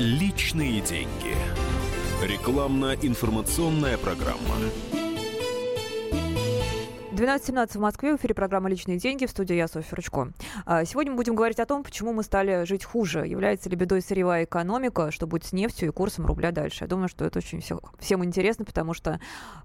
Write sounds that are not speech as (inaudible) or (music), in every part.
Личные деньги. Рекламно-информационная программа. 12.17 в Москве, в эфире программа «Личные деньги», в студии я, Софья Ручко. А, сегодня мы будем говорить о том, почему мы стали жить хуже. Является ли бедой сырьевая экономика, что будет с нефтью и курсом рубля дальше. Я думаю, что это очень все, всем интересно, потому что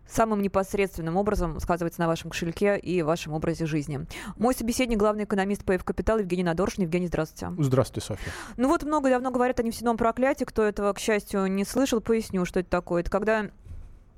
самым непосредственным образом сказывается на вашем кошельке и вашем образе жизни. Мой собеседник, главный экономист ПФ «Капитал» Евгений Надоршин. Евгений, здравствуйте. Здравствуйте, Софья. Ну вот много давно говорят о нефтяном проклятии. Кто этого, к счастью, не слышал, поясню, что это такое. Это когда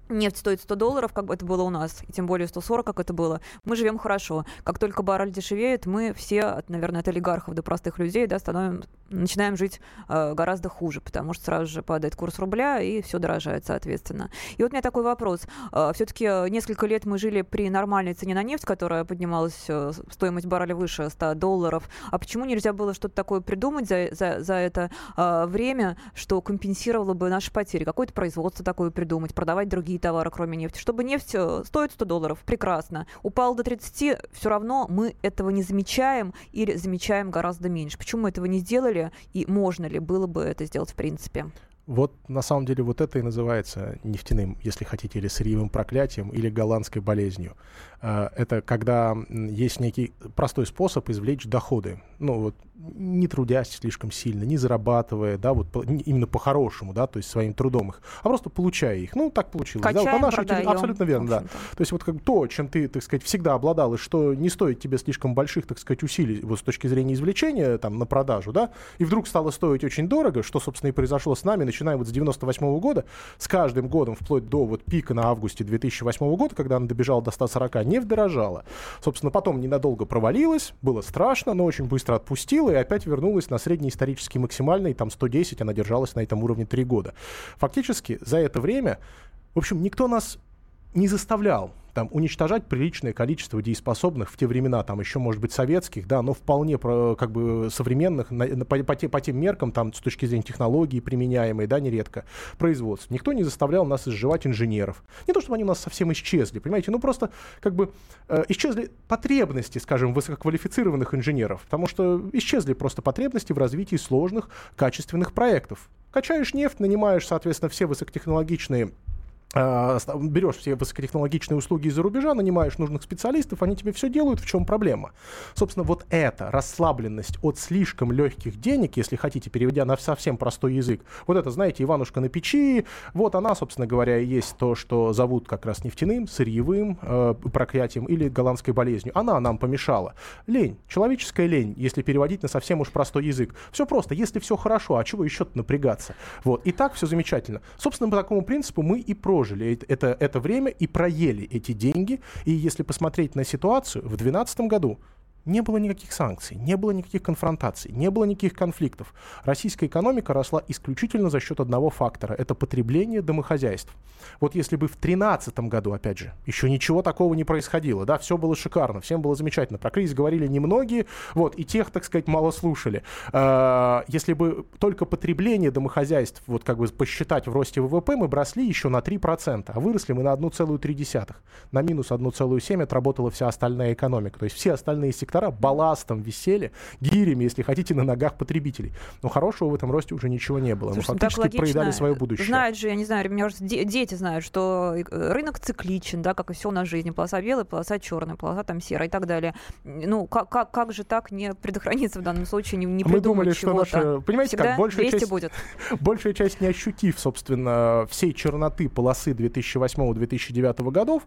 нефть стоит 100 долларов, как это было у нас, и тем более 140, как это было, мы живем хорошо. Как только баррель дешевеет, мы все, наверное, от олигархов до простых людей, да, становим, начинаем жить э, гораздо хуже, потому что сразу же падает курс рубля, и все дорожает, соответственно. И вот у меня такой вопрос. Э, все-таки несколько лет мы жили при нормальной цене на нефть, которая поднималась, э, стоимость барреля выше 100 долларов. А почему нельзя было что-то такое придумать за, за, за это э, время, что компенсировало бы наши потери? Какое-то производство такое придумать, продавать другие другие товары, кроме нефти. Чтобы нефть э, стоит 100 долларов, прекрасно. Упал до 30, все равно мы этого не замечаем или замечаем гораздо меньше. Почему мы этого не сделали и можно ли было бы это сделать в принципе? Вот на самом деле вот это и называется нефтяным, если хотите, или сырьевым проклятием, или голландской болезнью. Э, это когда есть некий простой способ извлечь доходы. Ну вот не трудясь слишком сильно, не зарабатывая, да, вот по, именно по-хорошему, да, то есть своим трудом их, а просто получая их. Ну, так получилось. Качаем, да, по нашей продаем, абсолютно верно, да. То есть вот как то, чем ты, так сказать, всегда обладал, и что не стоит тебе слишком больших, так сказать, усилий вот с точки зрения извлечения там на продажу, да, и вдруг стало стоить очень дорого, что, собственно, и произошло с нами, начиная вот с 98 -го года, с каждым годом, вплоть до вот пика на августе 2008 года, когда она добежала до 140, нефть дорожала. Собственно, потом ненадолго провалилась, было страшно, но очень быстро отпустила и опять вернулась на средний исторический максимальный, там 110, она держалась на этом уровне 3 года. Фактически за это время, в общем, никто нас не заставлял там, уничтожать приличное количество дееспособных в те времена, там еще, может быть, советских, да, но вполне как бы современных, на, на, по, по, те, по тем меркам, там, с точки зрения технологий применяемой, да, нередко, производств. Никто не заставлял нас изживать инженеров. Не то, чтобы они у нас совсем исчезли, понимаете, ну просто как бы э, исчезли потребности, скажем, высококвалифицированных инженеров, потому что исчезли просто потребности в развитии сложных, качественных проектов. Качаешь нефть, нанимаешь, соответственно, все высокотехнологичные берешь все высокотехнологичные услуги из-за рубежа, нанимаешь нужных специалистов, они тебе все делают, в чем проблема? Собственно, вот эта расслабленность от слишком легких денег, если хотите, переведя на совсем простой язык, вот это, знаете, Иванушка на печи, вот она, собственно говоря, и есть то, что зовут как раз нефтяным, сырьевым э, проклятием или голландской болезнью. Она нам помешала. Лень, человеческая лень, если переводить на совсем уж простой язык. Все просто, если все хорошо, а чего еще напрягаться? Вот, и так все замечательно. Собственно, по такому принципу мы и про прожили это, это время и проели эти деньги. И если посмотреть на ситуацию, в 2012 году не было никаких санкций, не было никаких конфронтаций, не было никаких конфликтов. Российская экономика росла исключительно за счет одного фактора – это потребление домохозяйств. Вот если бы в 2013 году, опять же, еще ничего такого не происходило, да, все было шикарно, всем было замечательно, про кризис говорили немногие, вот, и тех, так сказать, мало слушали. А, если бы только потребление домохозяйств, вот как бы посчитать в росте ВВП, мы бы росли еще на 3%, а выросли мы на 1,3%. На минус 1,7% отработала вся остальная экономика. То есть все остальные сектора сектора балластом висели, гирями, если хотите, на ногах потребителей. Но хорошего в этом росте уже ничего не было. Слушайте, Мы фактически логично. проедали свое будущее. Знают же, я не знаю, меня уже дети знают, что э, рынок цикличен, да, как и все у нас в жизни. Полоса белая, полоса черная, полоса там серая и так далее. Ну, как, как, как же так не предохраниться в данном случае, не, не Мы думали, что наша... Понимаете, Всегда как большая часть, будет. (laughs) большая часть, не ощутив, собственно, всей черноты полосы 2008-2009 годов,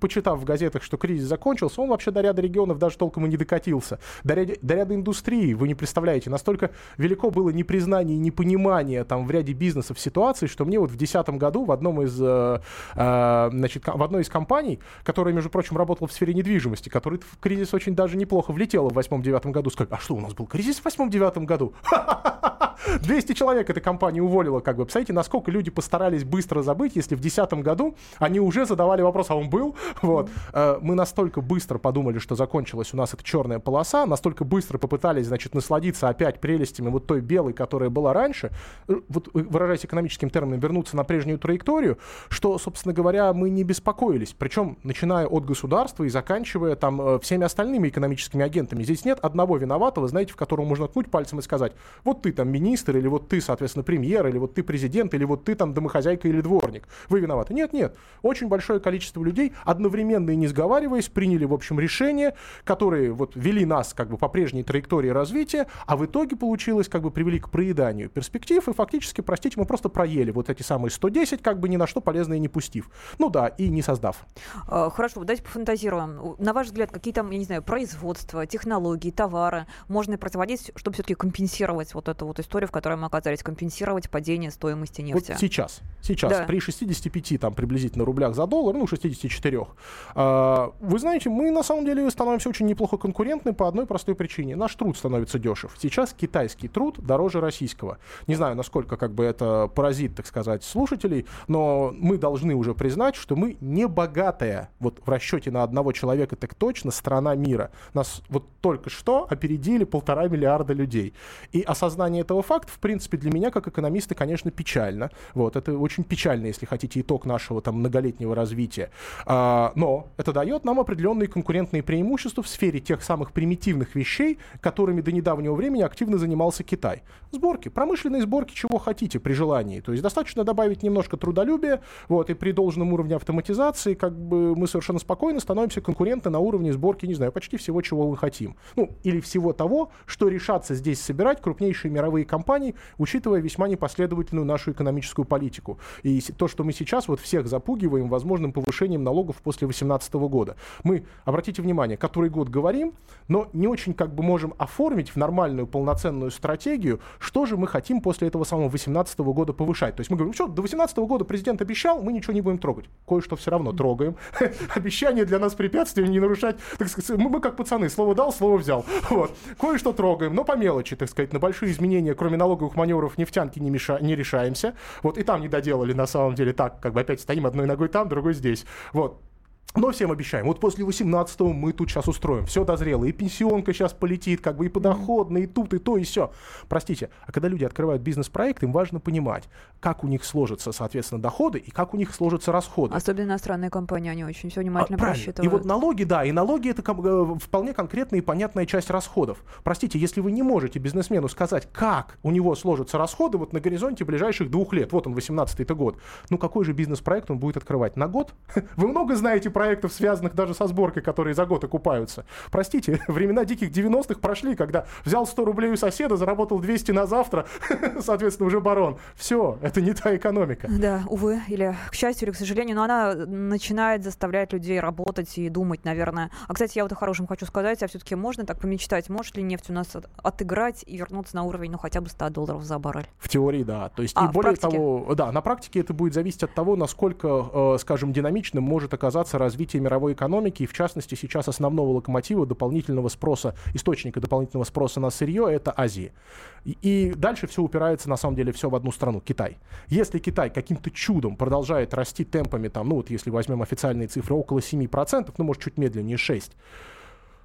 почитав в газетах, что кризис закончился, он вообще до ряда регионов даже толком и не докатился докатился. До ряда, до ряда индустрии, вы не представляете, настолько велико было непризнание и непонимание там в ряде бизнесов ситуации, что мне вот в 2010 году в одном из, э, э, значит, в одной из компаний, которая, между прочим, работала в сфере недвижимости, который в кризис очень даже неплохо влетела в 2008-2009 году, сказали, а что, у нас был кризис в 2008-2009 году? (laughs) 200 человек эта компания уволила, как бы. Представляете, насколько люди постарались быстро забыть, если в 2010 году они уже задавали вопрос, а он был? Вот. Э, мы настолько быстро подумали, что закончилась у нас эта черная полоса, настолько быстро попытались, значит, насладиться опять прелестями вот той белой, которая была раньше, э, вот э, выражаясь экономическим термином, вернуться на прежнюю траекторию, что, собственно говоря, мы не беспокоились. Причем, начиная от государства и заканчивая там всеми остальными экономическими агентами. Здесь нет одного виноватого, знаете, в которого можно ткнуть пальцем и сказать, вот ты там, министр, или вот ты, соответственно, премьер, или вот ты президент, или вот ты там домохозяйка или дворник. Вы виноваты. Нет, нет. Очень большое количество людей одновременно и не сговариваясь приняли, в общем, решения, которые вот вели нас как бы по прежней траектории развития, а в итоге получилось, как бы привели к проеданию перспектив, и фактически, простите, мы просто проели вот эти самые 110, как бы ни на что полезное не пустив. Ну да, и не создав. А, хорошо, давайте пофантазируем. На ваш взгляд, какие там, я не знаю, производства, технологии, товары можно производить, чтобы все-таки компенсировать вот эту вот историю, в которой мы оказались, компенсировать падение стоимости нефти? Вот сейчас, сейчас, да. при 65 там приблизительно рублях за доллар, ну 64, э, вы знаете, мы на самом деле становимся очень неплохо конкурентны по одной простой причине. Наш труд становится дешев. Сейчас китайский труд дороже российского. Не знаю, насколько как бы это поразит, так сказать, слушателей, но мы должны уже признать, что мы не богатая, вот в расчете на одного человека так точно, страна мира. Нас вот только что опередили полтора миллиарда людей. И осознание этого факта, в принципе, для меня, как экономиста, конечно, печально. Вот, это очень печально, если хотите, итог нашего там многолетнего развития. А, но это дает нам определенные конкурентные преимущества в сфере тех самых примитивных вещей, которыми до недавнего времени активно занимался Китай. Сборки, промышленные сборки, чего хотите при желании. То есть достаточно добавить немножко трудолюбия, вот, и при должном уровне автоматизации, как бы мы совершенно спокойно становимся конкуренты на уровне сборки, не знаю, почти всего, чего мы хотим. Ну, или всего того, что решатся здесь собирать крупнейшие мировые учитывая весьма непоследовательную нашу экономическую политику. И то, что мы сейчас вот всех запугиваем возможным повышением налогов после 2018 года. Мы, обратите внимание, который год говорим, но не очень как бы можем оформить в нормальную полноценную стратегию, что же мы хотим после этого самого 2018 года повышать. То есть мы говорим, что до 2018 года президент обещал, мы ничего не будем трогать. Кое-что все равно трогаем. (laughs) Обещание для нас препятствие не нарушать. Так сказать, мы, мы как пацаны, слово дал, слово взял. (laughs) Вот. Кое-что трогаем, но по мелочи, так сказать, на большие изменения, кроме налоговых маневров, нефтянки не, меша... не решаемся. Вот и там не доделали на самом деле так, как бы опять стоим одной ногой там, другой здесь. Вот. Но всем обещаем, вот после 18-го мы тут сейчас устроим. Все дозрело. И пенсионка сейчас полетит, как бы и подоходный, и тут, и то, и все. Простите, а когда люди открывают бизнес-проект, им важно понимать, как у них сложатся, соответственно, доходы и как у них сложатся расходы. Особенно иностранные компании, они очень все внимательно а, просчитывают. И вот налоги, да, и налоги это э, вполне конкретная и понятная часть расходов. Простите, если вы не можете бизнесмену сказать, как у него сложатся расходы вот на горизонте ближайших двух лет, вот он, 18-й год, ну какой же бизнес-проект он будет открывать? На год? (laughs) Вы много знаете про проектов, связанных даже со сборкой, которые за год окупаются. Простите, (laughs) времена диких 90-х прошли, когда взял 100 рублей у соседа, заработал 200 на завтра, (laughs) соответственно, уже барон. Все, это не та экономика. Да, увы, или к счастью, или к сожалению, но она начинает заставлять людей работать и думать, наверное. А, кстати, я вот о хорошем хочу сказать, а все-таки можно так помечтать, может ли нефть у нас отыграть и вернуться на уровень, ну, хотя бы 100 долларов за баррель? В теории, да. То есть, а, и более того, да, на практике это будет зависеть от того, насколько, э, скажем, динамичным может оказаться развитие развития мировой экономики, и в частности сейчас основного локомотива дополнительного спроса, источника дополнительного спроса на сырье это Азия. И, и дальше все упирается на самом деле все в одну страну, Китай. Если Китай каким-то чудом продолжает расти темпами, там, ну вот если возьмем официальные цифры, около 7%, ну может чуть медленнее 6%,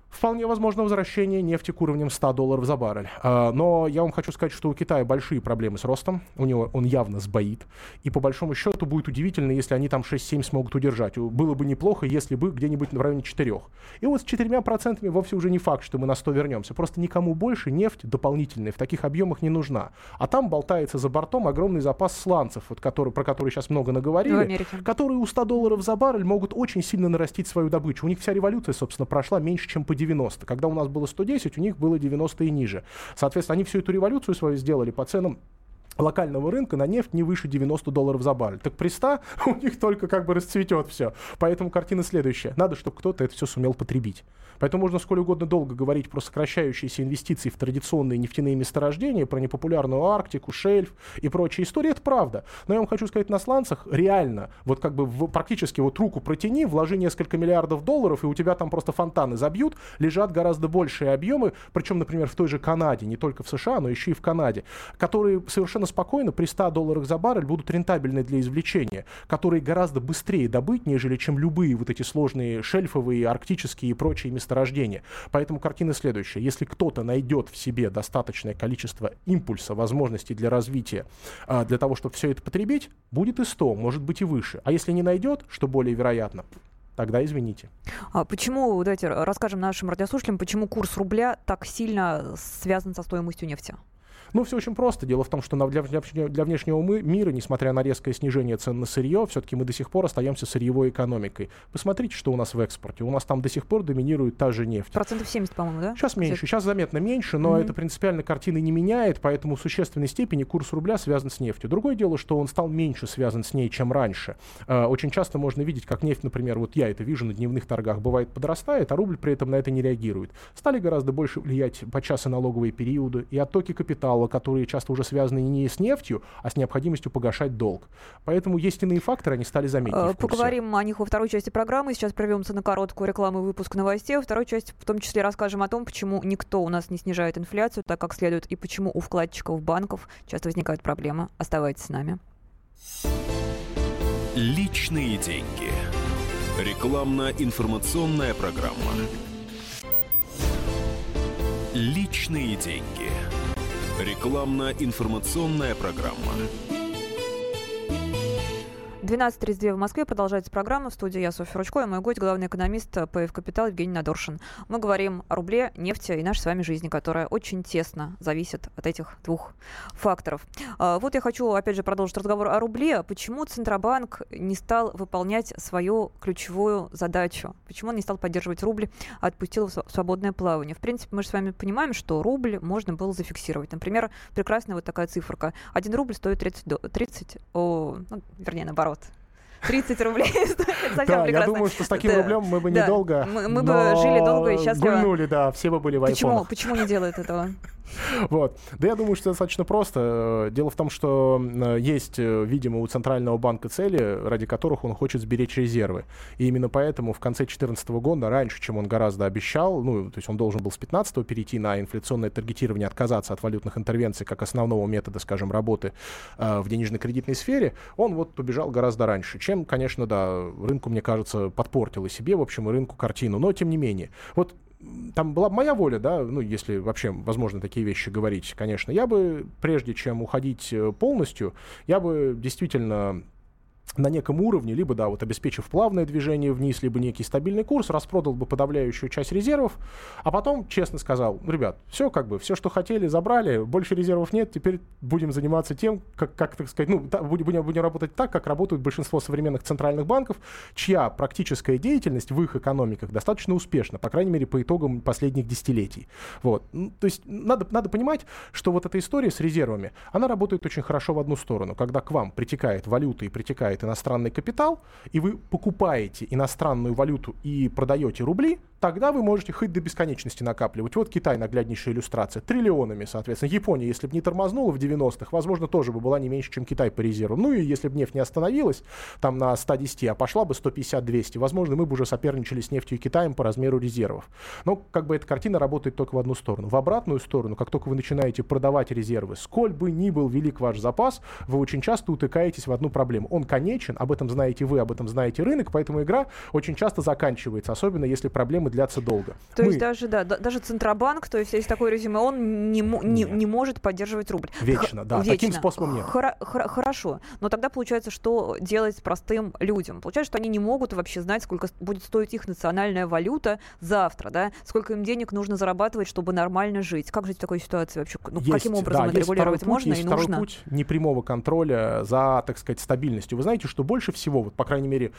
вполне возможно возвращение нефти к уровням 100 долларов за баррель. А, но я вам хочу сказать, что у Китая большие проблемы с ростом. У него он явно сбоит. И по большому счету будет удивительно, если они там 6-7 смогут удержать. Было бы неплохо, если бы где-нибудь в районе 4. И вот с 4% вовсе уже не факт, что мы на 100 вернемся. Просто никому больше нефть дополнительная в таких объемах не нужна. А там болтается за бортом огромный запас сланцев, вот который, про который сейчас много наговорили, которые у 100 долларов за баррель могут очень сильно нарастить свою добычу. У них вся революция, собственно, прошла меньше, чем по 90. Когда у нас было 110, у них было 90 и ниже. Соответственно, они всю эту революцию свою сделали по ценам локального рынка на нефть не выше 90 долларов за баррель. Так при 100 (laughs) у них только как бы расцветет все. Поэтому картина следующая. Надо, чтобы кто-то это все сумел потребить. Поэтому можно сколь угодно долго говорить про сокращающиеся инвестиции в традиционные нефтяные месторождения, про непопулярную Арктику, шельф и прочие истории. Это правда. Но я вам хочу сказать, на сланцах реально, вот как бы в, практически вот руку протяни, вложи несколько миллиардов долларов, и у тебя там просто фонтаны забьют, лежат гораздо большие объемы, причем, например, в той же Канаде, не только в США, но еще и в Канаде, которые совершенно спокойно при 100 долларах за баррель будут рентабельны для извлечения, которые гораздо быстрее добыть, нежели чем любые вот эти сложные шельфовые, арктические и прочие месторождения. Поэтому картина следующая. Если кто-то найдет в себе достаточное количество импульса, возможностей для развития, а, для того, чтобы все это потребить, будет и 100, может быть и выше. А если не найдет, что более вероятно, тогда извините. А почему, давайте расскажем нашим радиослушателям, почему курс рубля так сильно связан со стоимостью нефти? Ну, все очень просто. Дело в том, что для, для внешнего мира, несмотря на резкое снижение цен на сырье, все-таки мы до сих пор остаемся сырьевой экономикой. Посмотрите, что у нас в экспорте. У нас там до сих пор доминирует та же нефть. Процентов 70, по-моему, да? Сейчас меньше, сейчас заметно меньше, но mm-hmm. это принципиально картины не меняет, поэтому в существенной степени курс рубля связан с нефтью. Другое дело, что он стал меньше связан с ней, чем раньше. Э, очень часто можно видеть, как нефть, например, вот я это вижу на дневных торгах, бывает подрастает, а рубль при этом на это не реагирует. Стали гораздо больше влиять по часы налоговые периоды и оттоки капитала, которые часто уже связаны не с нефтью, а с необходимостью погашать долг. Поэтому есть иные факторы, они стали заметнее. Поговорим о них во второй части программы. Сейчас прервемся на короткую рекламу и выпуск новостей. Во второй части в том числе расскажем о том, почему никто у нас не снижает инфляцию так, как следует, и почему у вкладчиков банков часто возникают проблемы. Оставайтесь с нами. Личные деньги. Рекламно-информационная программа. Личные деньги. Рекламно-информационная программа. 12.32 в Москве. Продолжается программа. В студии я, Софья Ручко, и мой гость, главный экономист ПФ «Капитал» Евгений Надоршин. Мы говорим о рубле, нефти и нашей с вами жизни, которая очень тесно зависит от этих двух факторов. А, вот я хочу, опять же, продолжить разговор о рубле. Почему Центробанк не стал выполнять свою ключевую задачу? Почему он не стал поддерживать рубль, а отпустил в свободное плавание? В принципе, мы же с вами понимаем, что рубль можно было зафиксировать. Например, прекрасная вот такая циферка. Один рубль стоит 30, 30 о, ну, вернее, наоборот, 30 рублей (laughs) стоит. Да, я думаю, что с таким рублем мы бы недолго Мы бы жили долго и счастливо. Гульнули, да, все бы были в Почему? Почему не делают этого? (laughs) Вот. Да я думаю, что достаточно просто. Дело в том, что есть, э, видимо, у Центрального банка цели, ради которых он хочет сберечь резервы. И именно поэтому в конце 2014 года, раньше, чем он гораздо обещал, ну, то есть он должен был с 15 перейти на инфляционное таргетирование, отказаться от валютных интервенций как основного метода, скажем, работы э, в денежно-кредитной сфере, он вот побежал гораздо раньше, чем, конечно, да, рынку, мне кажется, подпортил и себе, в общем, и рынку картину. Но, тем не менее, вот там была моя воля, да, ну, если вообще возможно такие вещи говорить, конечно, я бы, прежде чем уходить э, полностью, я бы действительно на неком уровне, либо, да, вот обеспечив плавное движение вниз, либо некий стабильный курс, распродал бы подавляющую часть резервов, а потом честно сказал, ребят, все как бы, все, что хотели, забрали, больше резервов нет, теперь будем заниматься тем, как, как так сказать, ну, да, будем, будем работать так, как работают большинство современных центральных банков, чья практическая деятельность в их экономиках достаточно успешна, по крайней мере, по итогам последних десятилетий. Вот. Ну, то есть надо, надо понимать, что вот эта история с резервами, она работает очень хорошо в одну сторону, когда к вам притекает валюта и притекает привлекает иностранный капитал, и вы покупаете иностранную валюту и продаете рубли, тогда вы можете хоть до бесконечности накапливать. Вот Китай, нагляднейшая иллюстрация, триллионами, соответственно. Япония, если бы не тормознула в 90-х, возможно, тоже бы была не меньше, чем Китай по резервам. Ну и если бы нефть не остановилась там на 110, а пошла бы 150-200, возможно, мы бы уже соперничали с нефтью и Китаем по размеру резервов. Но как бы эта картина работает только в одну сторону. В обратную сторону, как только вы начинаете продавать резервы, сколь бы ни был велик ваш запас, вы очень часто утыкаетесь в одну проблему. Он конечен, об этом знаете вы, об этом знаете рынок, поэтому игра очень часто заканчивается, особенно если проблемы длятся долго. То Мы... есть даже, да, даже Центробанк, то есть есть такое резюме, он не, не, не может поддерживать рубль. Вечно, да, Вечно. таким способом нет. Хор- хор- хорошо, но тогда получается, что делать простым людям? Получается, что они не могут вообще знать, сколько будет стоить их национальная валюта завтра, да, сколько им денег нужно зарабатывать, чтобы нормально жить. Как жить в такой ситуации вообще? Ну, есть, каким образом да, это регулировать путь, можно есть и второй нужно? путь непрямого контроля за, так сказать, стабильностью. Вы знаете, что больше всего, вот, по крайней мере,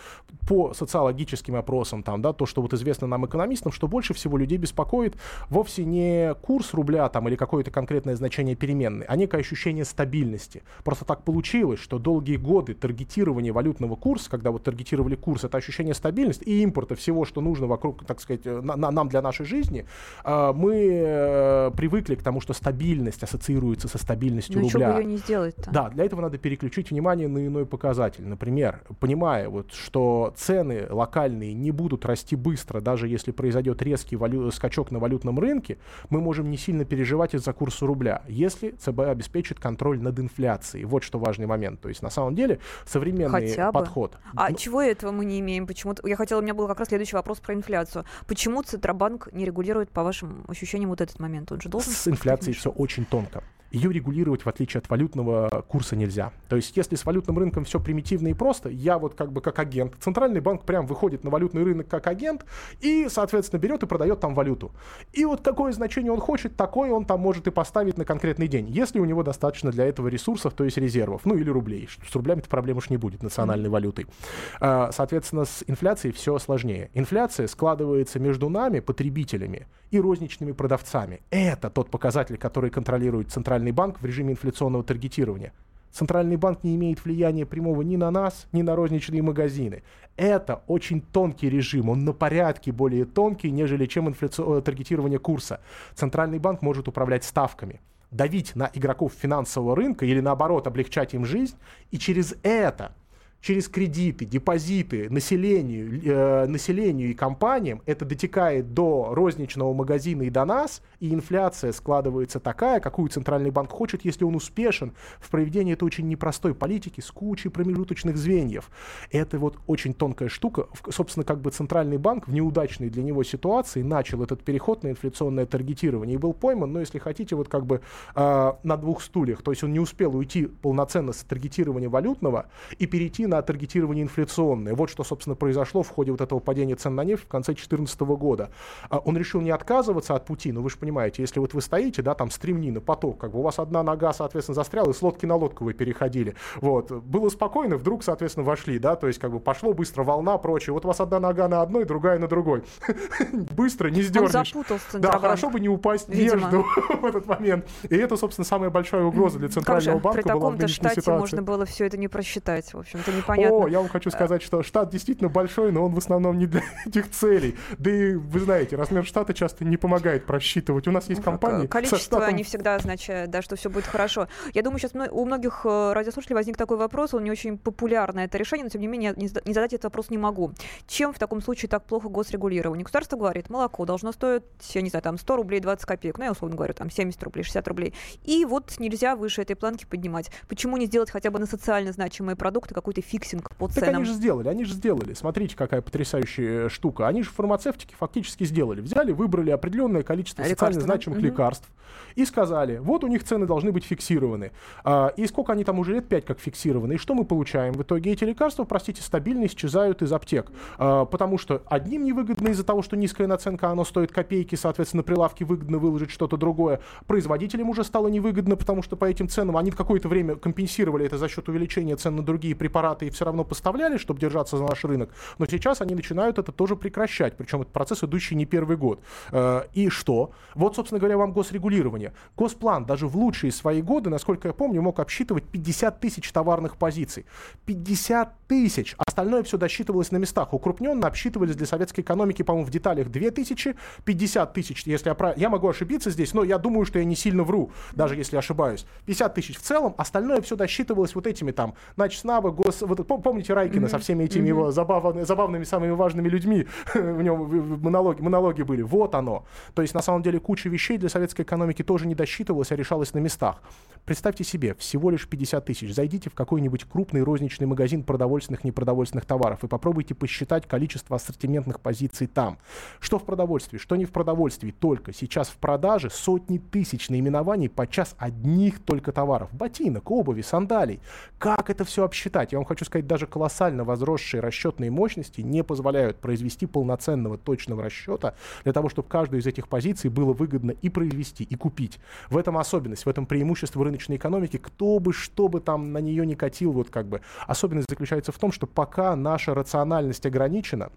по социологическим опросам, там, да, то, что вот известно нам экономистам, что больше всего людей беспокоит вовсе не курс рубля там, или какое-то конкретное значение переменной, а некое ощущение стабильности. Просто так получилось, что долгие годы таргетирования валютного курса, когда вот таргетировали курс, это ощущение стабильности и импорта всего, что нужно вокруг, так сказать, на, на, нам для нашей жизни, э, мы э, привыкли к тому, что стабильность ассоциируется со стабильностью Но рубля. Еще бы ее не сделать-то. Да, для этого надо переключить внимание на иной показатель. Например, понимая, вот, что цены локальные не будут расти быстро, даже если произойдет резкий валю... скачок на валютном рынке, мы можем не сильно переживать из-за курса рубля, если ЦБ обеспечит контроль над инфляцией. Вот что важный момент. То есть на самом деле современный Хотя бы. подход. А ну... чего этого мы не имеем? Почему? Я хотела, у меня был как раз следующий вопрос про инфляцию. Почему Центробанк не регулирует, по вашим ощущениям, вот этот момент? Он же должен... С инфляцией все очень тонко. Ее регулировать в отличие от валютного курса нельзя. То есть если с валютным рынком все примитивно и просто, я вот как бы как агент, центральный банк прям выходит на валютный рынок как агент и, соответственно, берет и продает там валюту. И вот какое значение он хочет, такое он там может и поставить на конкретный день, если у него достаточно для этого ресурсов, то есть резервов, ну или рублей. С рублями-то проблем уж не будет, национальной валютой. А, соответственно, с инфляцией все сложнее. Инфляция складывается между нами, потребителями, и розничными продавцами. Это тот показатель, который контролирует Центральный банк в режиме инфляционного таргетирования. Центральный банк не имеет влияния прямого ни на нас, ни на розничные магазины. Это очень тонкий режим, он на порядке более тонкий, нежели чем инфляци... Э, таргетирование курса. Центральный банк может управлять ставками, давить на игроков финансового рынка или наоборот облегчать им жизнь, и через это через кредиты, депозиты населению, э, населению и компаниям, это дотекает до розничного магазина и до нас, и инфляция складывается такая, какую Центральный банк хочет, если он успешен в проведении этой очень непростой политики с кучей промежуточных звеньев. Это вот очень тонкая штука. Собственно, как бы Центральный банк в неудачной для него ситуации начал этот переход на инфляционное таргетирование и был пойман, но если хотите, вот как бы э, на двух стульях. То есть он не успел уйти полноценно с таргетирования валютного и перейти на таргетирование инфляционное. Вот что, собственно, произошло в ходе вот этого падения цен на нефть в конце 2014 года. А он решил не отказываться от пути, но вы же понимаете, если вот вы стоите, да, там стремнина, поток, как бы у вас одна нога, соответственно, застряла, и с лодки на лодку вы переходили. Вот. Было спокойно, вдруг, соответственно, вошли, да, то есть как бы пошло быстро, волна, прочее. Вот у вас одна нога на одной, другая на другой. (laughs) Быстро, не сдернешь. Он запутался, Да, хорошо бы не упасть между (laughs) в этот момент. И это, собственно, самая большая угроза для Центрального банка была в нынешней ситуации. можно было все это не просчитать, в общем-то, не непонятно. О, я вам хочу сказать, что штат действительно большой, но он в основном не для (laughs) этих целей. Да и вы знаете, размер штата часто не помогает просчитывать. У нас есть компании. Количество штатом... не всегда означает, да, что все будет хорошо. Я думаю, сейчас у многих э, радиослушателей возник такой вопрос, он не очень популярный, это решение, но тем не менее не задать этот вопрос не могу. Чем в таком случае так плохо госрегулирование? Государство говорит, молоко должно стоить, я не знаю, там 100 рублей 20 копеек, ну я условно говорю, там 70 рублей, 60 рублей. И вот нельзя выше этой планки поднимать. Почему не сделать хотя бы на социально значимые продукты какой-то фиксинг по ценам. Так они же сделали, они же сделали. Смотрите, какая потрясающая штука. Они же фармацевтики фактически сделали. Взяли, выбрали определенное количество социально значимых угу. лекарств и сказали, вот у них цены должны быть фиксированы. А, и сколько они там уже лет 5 как фиксированы. И что мы получаем? В итоге эти лекарства, простите, стабильно исчезают из аптек. А, потому что одним невыгодно из-за того, что низкая наценка, оно стоит копейки, соответственно, прилавки выгодно выложить что-то другое. Производителям уже стало невыгодно, потому что по этим ценам они в какое-то время компенсировали это за счет увеличения цен на другие препараты и все равно поставляли, чтобы держаться за наш рынок, но сейчас они начинают это тоже прекращать, причем это процесс, идущий не первый год. Э, и что? Вот, собственно говоря, вам госрегулирование. Госплан даже в лучшие свои годы, насколько я помню, мог обсчитывать 50 тысяч товарных позиций. 50 тысяч! Остальное все досчитывалось на местах. Укрупненно обсчитывались для советской экономики, по-моему, в деталях 2 тысячи, 50 тысяч, если я прав... Я могу ошибиться здесь, но я думаю, что я не сильно вру, даже если ошибаюсь. 50 тысяч в целом, остальное все досчитывалось вот этими там, значит, СНАБы, гос... Вот, помните Райкина mm-hmm. со всеми этими mm-hmm. его забавными, забавными самыми важными людьми, (laughs) у него монологи, монологи были. Вот оно. То есть, на самом деле, куча вещей для советской экономики тоже не досчитывалась, а решалась на местах. Представьте себе, всего лишь 50 тысяч. Зайдите в какой-нибудь крупный розничный магазин продовольственных, непродовольственных товаров и попробуйте посчитать количество ассортиментных позиций там. Что в продовольствии, что не в продовольствии. Только сейчас в продаже сотни тысяч наименований подчас одних только товаров. Ботинок, обуви, сандалий. Как это все обсчитать? Я вам хочу сказать, даже колоссально возросшие расчетные мощности не позволяют произвести полноценного точного расчета для того, чтобы каждую из этих позиций было выгодно и произвести, и купить. В этом особенность, в этом преимущество рыночной экономики. Кто бы, что бы там на нее не катил, вот как бы. Особенность заключается в том, что пока наша рациональность ограничена,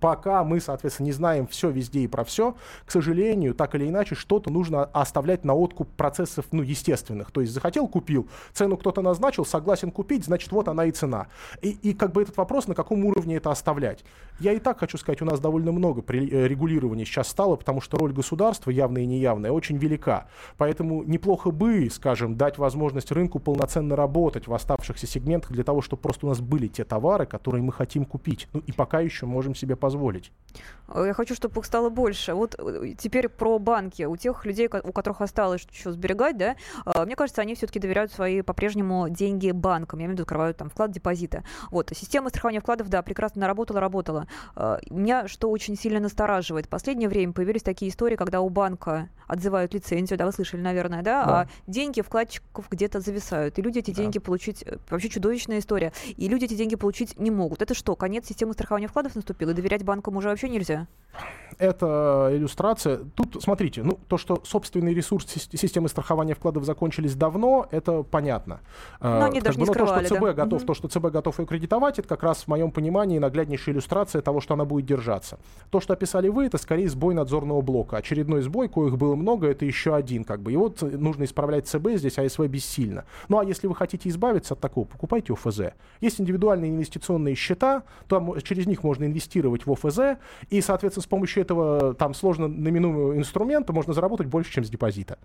пока мы, соответственно, не знаем все везде и про все, к сожалению, так или иначе, что-то нужно оставлять на откуп процессов, ну, естественных. То есть захотел, купил, цену кто-то назначил, согласен купить, значит, вот она и цена. И, и как бы этот вопрос, на каком уровне это оставлять. Я и так хочу сказать, у нас довольно много э, регулирования сейчас стало, потому что роль государства, явная и неявная, очень велика. Поэтому неплохо бы, скажем, дать возможность рынку полноценно работать в оставшихся сегментах для того, чтобы просто у нас были те товары, которые мы хотим купить. Ну и пока еще можем себе себе позволить. Э, я хочу, чтобы их стало больше. Вот э, теперь про банки. У тех людей, у которых осталось еще сберегать, да, э, мне кажется, они все-таки доверяют свои по-прежнему деньги банкам. Я имею в виду, открывают там вклад депозита. Вот, система страхования вкладов, да, прекрасно наработала, работала. Меня что очень сильно настораживает. В последнее время появились такие истории, когда у банка отзывают лицензию, да, вы слышали, наверное, да, да. а деньги вкладчиков где-то зависают. И люди эти да. деньги получить... Вообще чудовищная история. И люди эти деньги получить не могут. Это что, конец системы страхования вкладов наступил? И доверять банкам уже вообще нельзя? Это иллюстрация. Тут, смотрите, ну, то, что собственный ресурс системы страхования вкладов закончились давно, это понятно. Но они как даже бы, не скрывали, то, что ЦБ да? готов, угу. то, что ЦБ готов ее кредитовать, это как раз в моем понимании нагляднейшая иллюстрация того, что она будет держаться. То, что описали вы, это скорее сбой надзорного блока. Очередной сбой, коих было много, это еще один. Как бы. И вот нужно исправлять ЦБ здесь, а СВ бессильно. Ну а если вы хотите избавиться от такого, покупайте ОФЗ. Есть индивидуальные инвестиционные счета, то через них можно инвестировать в ОФЗ, и, соответственно, с помощью этого там сложно наименуемого инструмента можно заработать больше, чем с депозита.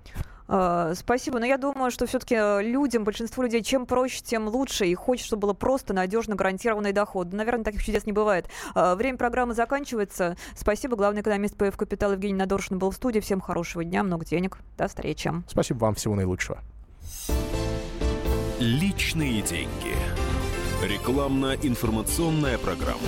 А, спасибо, но я думаю, что все-таки э, людям, большинству людей, чем проще, тем лучше, и хочется, чтобы было просто надежно гарантированный доход. Наверное, таких чудес не бывает. А, время программы заканчивается. Спасибо. Главный экономист ПФ Капитал Евгений Надоршин был в студии. Всем хорошего дня, много денег. До встречи. Спасибо вам. Всего наилучшего. Личные деньги. Рекламно-информационная программа.